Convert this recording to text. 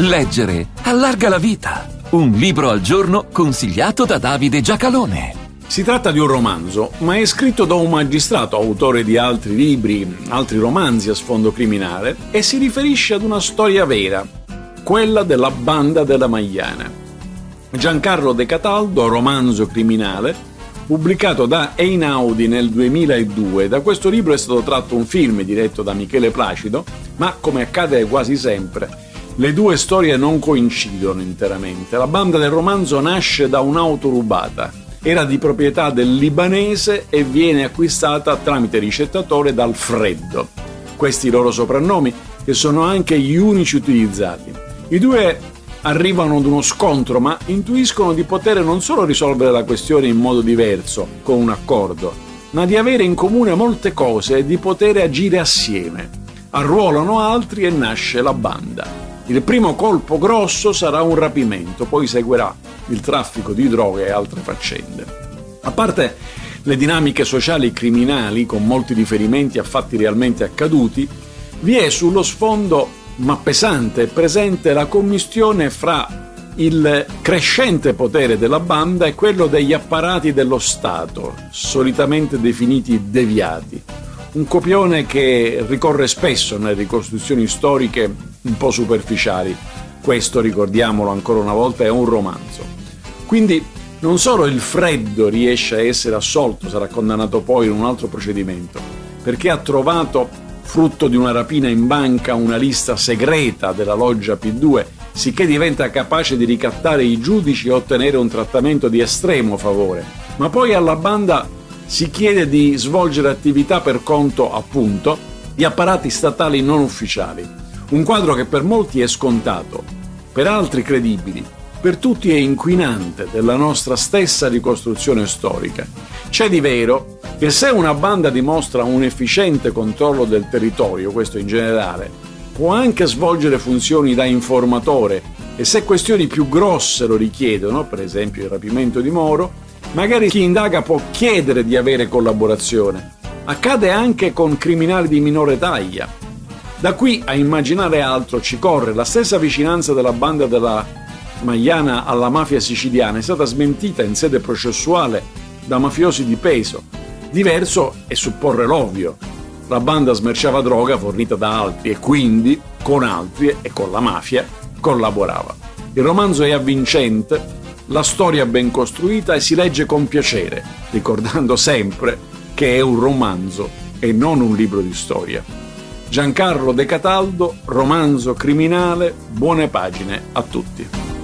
Leggere allarga la vita. Un libro al giorno consigliato da Davide Giacalone. Si tratta di un romanzo, ma è scritto da un magistrato, autore di altri libri, altri romanzi a sfondo criminale, e si riferisce ad una storia vera, quella della banda della Magliana. Giancarlo De Cataldo, romanzo criminale, pubblicato da Einaudi nel 2002. Da questo libro è stato tratto un film diretto da Michele Placido, ma come accade quasi sempre, le due storie non coincidono interamente. La banda del romanzo nasce da un'auto rubata. Era di proprietà del libanese e viene acquistata tramite ricettatore dal Freddo. Questi loro soprannomi che sono anche gli unici utilizzati. I due arrivano ad uno scontro ma intuiscono di poter non solo risolvere la questione in modo diverso, con un accordo, ma di avere in comune molte cose e di poter agire assieme. Arruolano altri e nasce la banda. Il primo colpo grosso sarà un rapimento, poi seguirà il traffico di droghe e altre faccende. A parte le dinamiche sociali criminali, con molti riferimenti a fatti realmente accaduti, vi è sullo sfondo, ma pesante presente, la commistione fra il crescente potere della banda e quello degli apparati dello Stato, solitamente definiti deviati. Un copione che ricorre spesso nelle ricostruzioni storiche un po' superficiali. Questo, ricordiamolo ancora una volta, è un romanzo. Quindi non solo il freddo riesce a essere assolto, sarà condannato poi in un altro procedimento, perché ha trovato, frutto di una rapina in banca, una lista segreta della loggia P2, sicché diventa capace di ricattare i giudici e ottenere un trattamento di estremo favore. Ma poi alla banda si chiede di svolgere attività per conto, appunto, di apparati statali non ufficiali un quadro che per molti è scontato, per altri credibili, per tutti è inquinante della nostra stessa ricostruzione storica. C'è di vero che se una banda dimostra un efficiente controllo del territorio, questo in generale, può anche svolgere funzioni da informatore e se questioni più grosse lo richiedono, per esempio il rapimento di Moro, magari chi indaga può chiedere di avere collaborazione. Accade anche con criminali di minore taglia, da qui a immaginare altro ci corre la stessa vicinanza della banda della Magliana alla mafia siciliana è stata smentita in sede processuale da mafiosi di peso. Diverso è supporre l'ovvio. La banda smerciava droga fornita da altri e quindi con altri e con la mafia collaborava. Il romanzo è avvincente, la storia ben costruita e si legge con piacere, ricordando sempre che è un romanzo e non un libro di storia. Giancarlo De Cataldo, romanzo criminale, buone pagine a tutti.